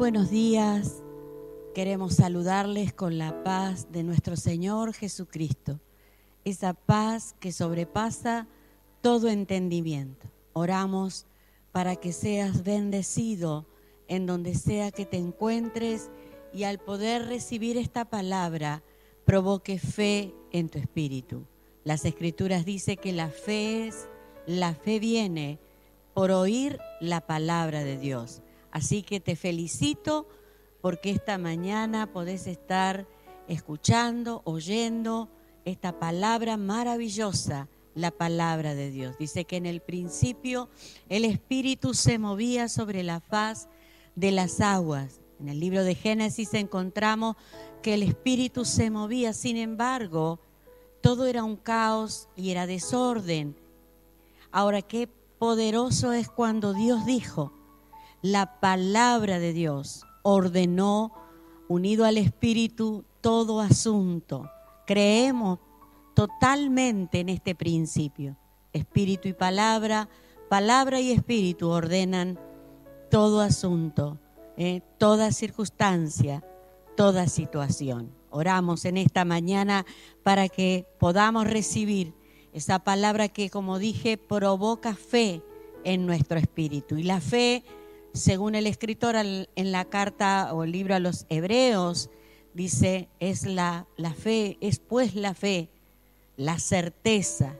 buenos días. Queremos saludarles con la paz de nuestro Señor Jesucristo, esa paz que sobrepasa todo entendimiento. Oramos para que seas bendecido en donde sea que te encuentres y al poder recibir esta palabra provoque fe en tu espíritu. Las escrituras dicen que la fe es, la fe viene por oír la palabra de Dios. Así que te felicito porque esta mañana podés estar escuchando, oyendo esta palabra maravillosa, la palabra de Dios. Dice que en el principio el Espíritu se movía sobre la faz de las aguas. En el libro de Génesis encontramos que el Espíritu se movía, sin embargo, todo era un caos y era desorden. Ahora, qué poderoso es cuando Dios dijo, la palabra de Dios ordenó, unido al Espíritu, todo asunto. Creemos totalmente en este principio. Espíritu y palabra, palabra y espíritu ordenan todo asunto, eh, toda circunstancia, toda situación. Oramos en esta mañana para que podamos recibir esa palabra que, como dije, provoca fe en nuestro espíritu. Y la fe, según el escritor en la carta o libro a los hebreos, dice, es la, la fe, es pues la fe, la certeza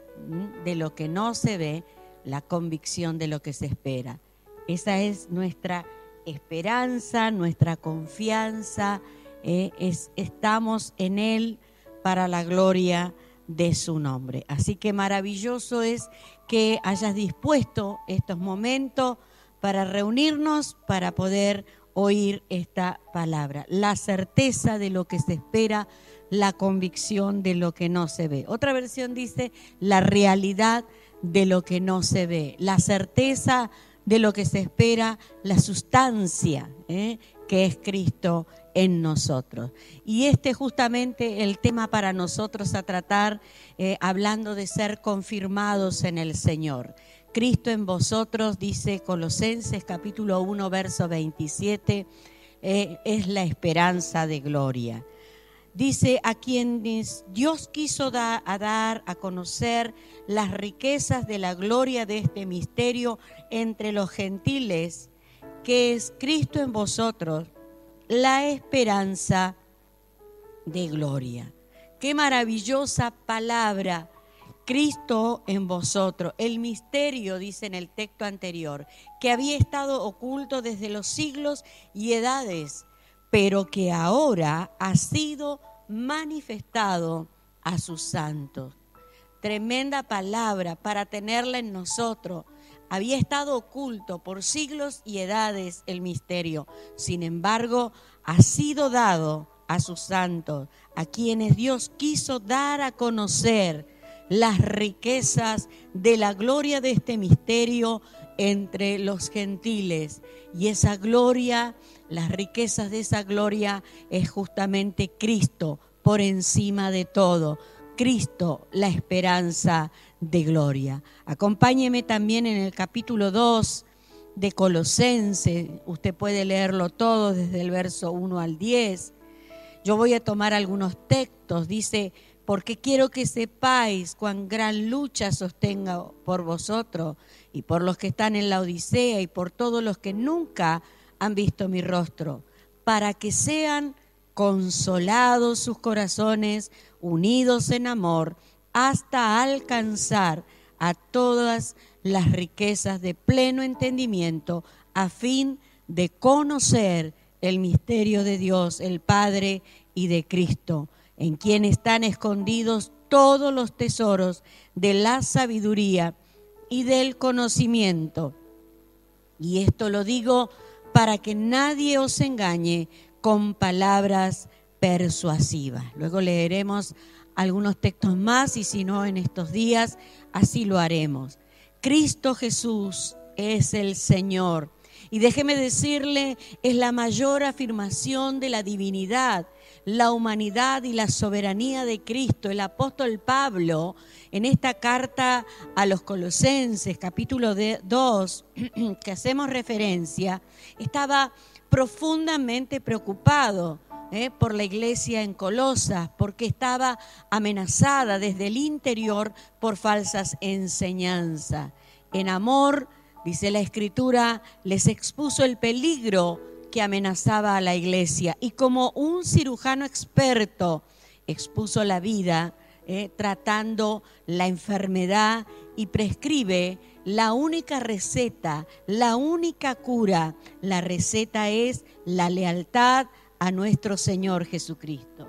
de lo que no se ve, la convicción de lo que se espera. Esa es nuestra esperanza, nuestra confianza, eh, es, estamos en Él para la gloria de su nombre. Así que maravilloso es que hayas dispuesto estos momentos para reunirnos, para poder oír esta palabra. La certeza de lo que se espera, la convicción de lo que no se ve. Otra versión dice la realidad de lo que no se ve, la certeza de lo que se espera, la sustancia, ¿eh? que es Cristo en nosotros. Y este es justamente el tema para nosotros a tratar, eh, hablando de ser confirmados en el Señor. Cristo en vosotros, dice Colosenses capítulo 1, verso 27, eh, es la esperanza de gloria. Dice a quienes Dios quiso dar a conocer las riquezas de la gloria de este misterio entre los gentiles, que es Cristo en vosotros la esperanza de gloria. Qué maravillosa palabra. Cristo en vosotros, el misterio, dice en el texto anterior, que había estado oculto desde los siglos y edades, pero que ahora ha sido manifestado a sus santos. Tremenda palabra para tenerla en nosotros había estado oculto por siglos y edades el misterio. Sin embargo, ha sido dado a sus santos, a quienes Dios quiso dar a conocer las riquezas de la gloria de este misterio entre los gentiles. Y esa gloria, las riquezas de esa gloria es justamente Cristo por encima de todo. Cristo, la esperanza de gloria. Acompáñeme también en el capítulo 2 de Colosense. Usted puede leerlo todo desde el verso 1 al 10. Yo voy a tomar algunos textos. Dice, porque quiero que sepáis cuán gran lucha sostenga por vosotros y por los que están en la Odisea y por todos los que nunca han visto mi rostro, para que sean consolados sus corazones, unidos en amor, hasta alcanzar a todas las riquezas de pleno entendimiento a fin de conocer el misterio de Dios, el Padre y de Cristo, en quien están escondidos todos los tesoros de la sabiduría y del conocimiento. Y esto lo digo para que nadie os engañe con palabras persuasivas. Luego leeremos algunos textos más y si no en estos días, así lo haremos. Cristo Jesús es el Señor. Y déjeme decirle, es la mayor afirmación de la divinidad, la humanidad y la soberanía de Cristo. El apóstol Pablo, en esta carta a los Colosenses, capítulo 2, que hacemos referencia, estaba profundamente preocupado ¿eh? por la iglesia en Colosas, porque estaba amenazada desde el interior por falsas enseñanzas. En amor, dice la escritura, les expuso el peligro que amenazaba a la iglesia y como un cirujano experto expuso la vida ¿eh? tratando la enfermedad y prescribe la única receta, la única cura. La receta es la lealtad a nuestro Señor Jesucristo.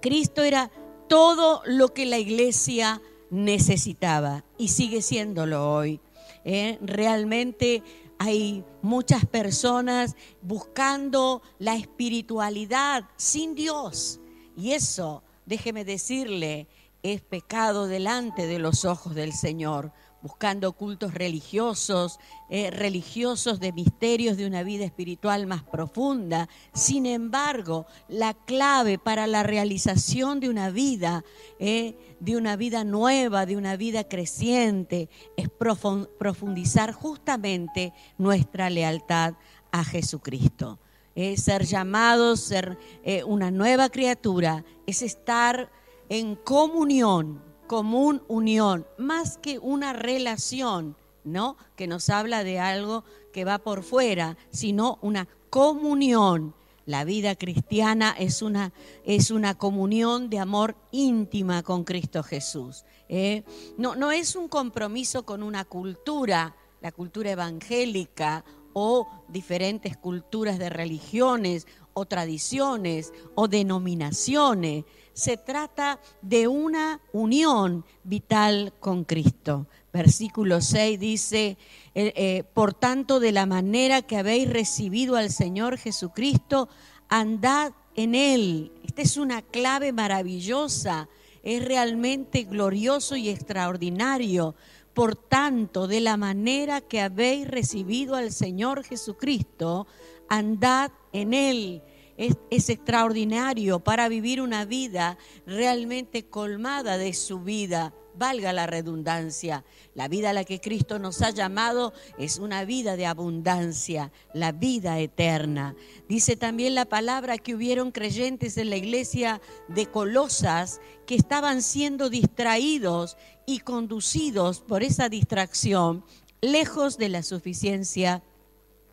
Cristo era todo lo que la iglesia necesitaba y sigue siéndolo hoy. ¿eh? Realmente hay muchas personas buscando la espiritualidad sin Dios. Y eso, déjeme decirle, es pecado delante de los ojos del Señor, buscando cultos religiosos, eh, religiosos de misterios de una vida espiritual más profunda. Sin embargo, la clave para la realización de una vida, eh, de una vida nueva, de una vida creciente, es profundizar justamente nuestra lealtad a Jesucristo. Es ser llamados, ser eh, una nueva criatura, es estar en comunión, común unión, más que una relación, ¿no? Que nos habla de algo que va por fuera, sino una comunión. La vida cristiana es una, es una comunión de amor íntima con Cristo Jesús. ¿eh? No, no es un compromiso con una cultura, la cultura evangélica o diferentes culturas de religiones o tradiciones o denominaciones, se trata de una unión vital con Cristo. Versículo 6 dice, eh, eh, por tanto, de la manera que habéis recibido al Señor Jesucristo, andad en Él. Esta es una clave maravillosa, es realmente glorioso y extraordinario. Por tanto, de la manera que habéis recibido al Señor Jesucristo, andad en Él es, extraordinario para vivir una vida realmente colmada de su vida valga la redundancia. La vida a la que Cristo nos ha llamado es una vida de abundancia, la vida eterna. Dice también la palabra que hubieron creyentes en la iglesia de Colosas que estaban siendo distraídos y conducidos por esa distracción lejos de la suficiencia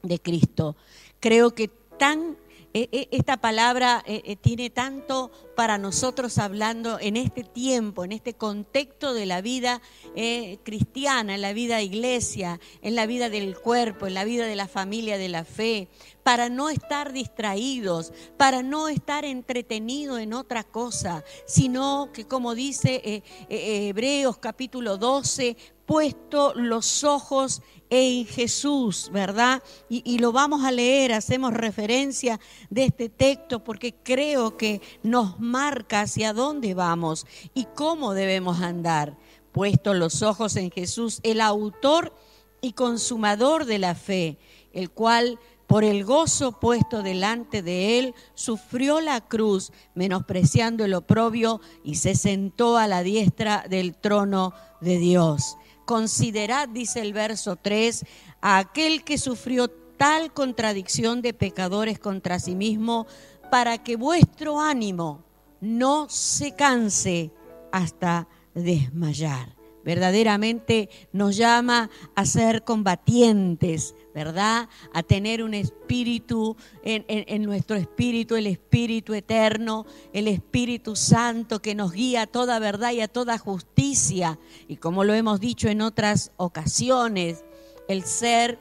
de Cristo. Creo que tan esta palabra eh, tiene tanto para nosotros hablando en este tiempo, en este contexto de la vida eh, cristiana, en la vida iglesia, en la vida del cuerpo, en la vida de la familia de la fe, para no estar distraídos, para no estar entretenidos en otra cosa, sino que como dice eh, Hebreos capítulo 12, puesto los ojos en Jesús, ¿verdad? Y, lo vamos a leer, hacemos referencia de este texto porque creo que nos marca hacia dónde vamos y cómo debemos andar. Puesto los ojos en Jesús, el autor y consumador de la fe, el cual por el gozo puesto delante de él, sufrió la cruz, menospreciando el oprobio, y se sentó a la diestra del trono de Dios. Considerad, dice el verso 3, a aquel que sufrió tal contradicción de pecadores contra sí mismo, para que vuestro ánimo no se canse hasta desmayar verdaderamente nos llama a ser combatientes, ¿verdad? A tener un espíritu, en, nuestro espíritu, el espíritu eterno, el Espíritu Santo que nos guía a toda verdad y a toda justicia. Y como lo hemos dicho en otras ocasiones, el ser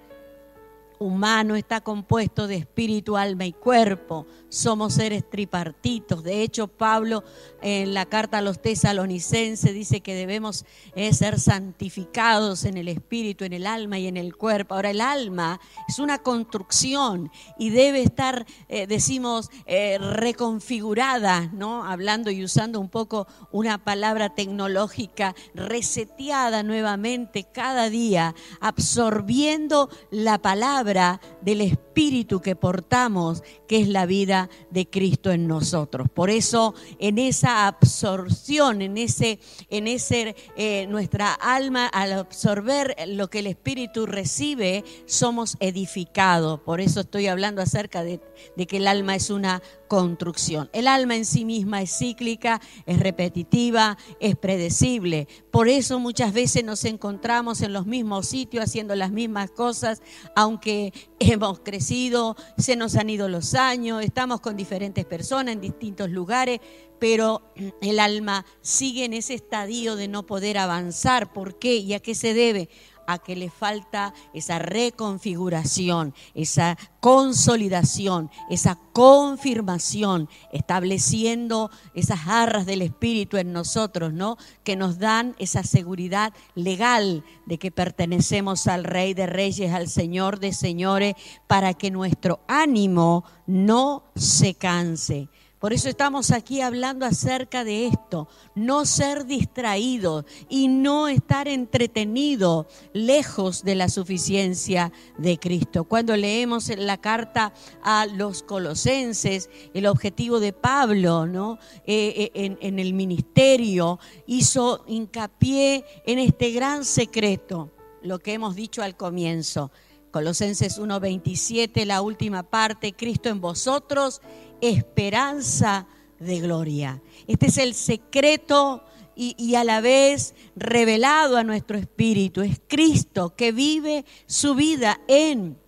humano está compuesto de espíritu, alma y cuerpo. Somos seres tripartitos. De hecho, Pablo en la carta a los tesalonicenses dice que debemos eh, ser santificados en el espíritu, en el alma y en el cuerpo. Ahora, el alma es una construcción y debe estar, eh, decimos, eh, reconfigurada, ¿no? Hablando y usando un poco una palabra tecnológica, reseteada nuevamente cada día, absorbiendo la palabra del Espíritu que portamos, que es la vida de Cristo en nosotros. Por eso, en esa absorción, en ese, en ese, eh, nuestra alma, al absorber lo que el Espíritu recibe, somos edificados. Por eso estoy hablando acerca de que el alma es una construcción. El alma en sí misma es cíclica, es repetitiva, es predecible. Por eso muchas veces nos encontramos en los mismos sitios haciendo las mismas cosas, aunque hemos crecido, se nos han ido los años, estamos con diferentes personas en distintos lugares, pero el alma sigue en ese estadio de no poder avanzar. ¿Por qué y a qué se debe? A que le falta esa reconfiguración, esa consolidación, esa confirmación, estableciendo esas arras del Espíritu en nosotros, ¿no? Que nos dan esa seguridad legal de que pertenecemos al Rey de Reyes, al Señor de Señores, para que nuestro ánimo no se canse. Por eso estamos aquí hablando acerca de esto, no ser distraído y no estar entretenido lejos de la suficiencia de Cristo. Cuando leemos la carta a los colosenses, el objetivo de Pablo ¿no? Eh, eh, en el ministerio hizo hincapié en este gran secreto, lo que hemos dicho al comienzo. Colosenses 1.27, la última parte, Cristo en vosotros esperanza de gloria. Este es el secreto y, a la vez revelado a nuestro espíritu. Es Cristo que vive su vida en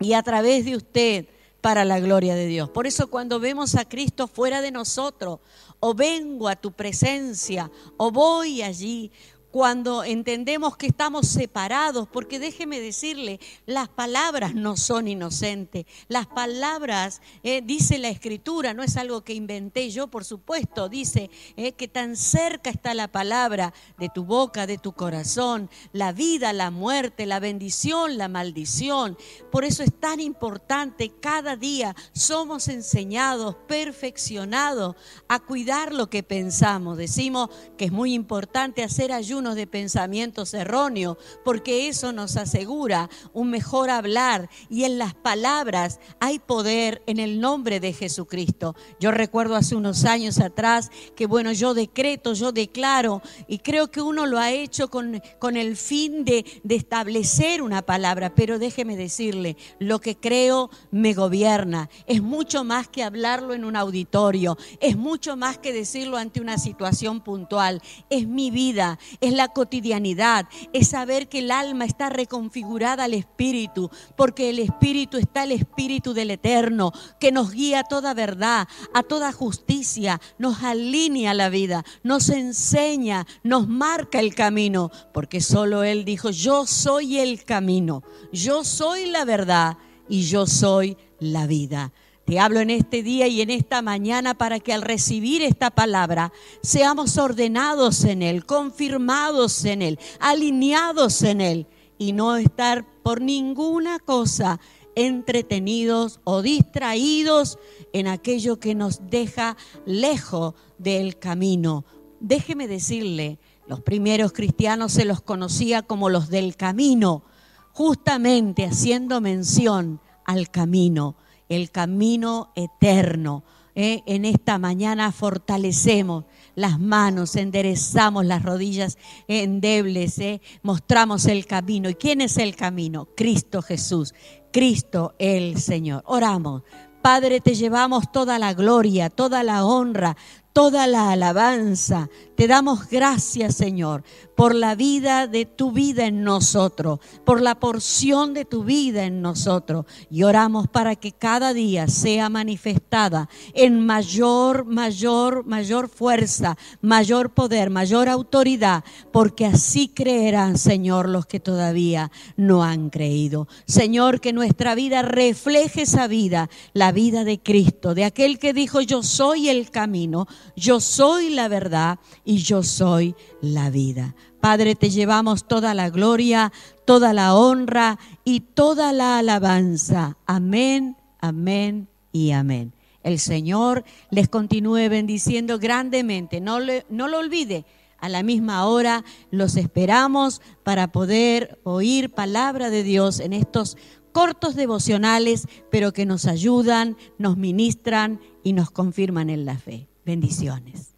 y a través de usted para la gloria de Dios. Por eso cuando vemos a Cristo fuera de nosotros, o vengo a tu presencia, o voy allí, cuando entendemos que estamos separados, porque déjeme decirle, las palabras no son inocentes. Las palabras, eh, dice la escritura, no es algo que inventé yo, por supuesto, dice eh, que tan cerca está la palabra de tu boca, de tu corazón, la vida, la muerte, la bendición, la maldición. Por eso es tan importante, cada día somos enseñados, perfeccionados a cuidar lo que pensamos. Decimos que es muy importante hacer ayuno de pensamientos erróneos, porque eso nos asegura un mejor hablar y en las palabras hay poder en el nombre de Jesucristo. Yo recuerdo hace unos años atrás que bueno, yo decreto, yo declaro y creo que uno lo ha hecho con, con el fin de, de establecer una palabra, pero déjeme decirle, lo que creo me gobierna. Es mucho más que hablarlo en un auditorio, es mucho más que decirlo ante una situación puntual, es mi vida, la cotidianidad, es saber que el alma está reconfigurada al Espíritu, porque el Espíritu está el Espíritu del Eterno, que nos guía a toda verdad, a toda justicia, nos alinea la vida, nos enseña, nos marca el camino, porque solo Él dijo, yo soy el camino, yo soy la verdad y yo soy la vida. Te hablo en este día y en esta mañana para que al recibir esta palabra seamos ordenados en Él, confirmados en Él, alineados en Él y no estar por ninguna cosa entretenidos o distraídos en aquello que nos deja lejos del camino. Déjeme decirle, los primeros cristianos se los conocía como los del camino, justamente haciendo mención al camino el camino eterno. Eh, en esta mañana fortalecemos las manos, enderezamos las rodillas endebles, eh, mostramos el camino. ¿Y quién es el camino? Cristo Jesús, Cristo el Señor. Oramos. Padre, te llevamos toda la gloria, toda la honra, toda la alabanza. Te damos gracias, Señor, por la vida de tu vida en nosotros, por la porción de tu vida en nosotros. Y oramos para que cada día sea manifestada en mayor, mayor, mayor fuerza, mayor poder, mayor autoridad, porque así creerán, Señor, los que todavía no han creído. Señor, que nuestra vida refleje esa vida, la vida de Cristo, de aquel que dijo, yo soy el camino, yo soy la verdad y yo soy la vida. Padre, te llevamos toda la gloria, toda la honra y toda la alabanza. Amén, amén y amén. El Señor les continúe bendiciendo grandemente. No, no lo olvide. A la misma hora los esperamos para poder oír palabra de Dios en estos cortos devocionales, pero que nos ayudan, nos ministran y nos confirman en la fe. Bendiciones.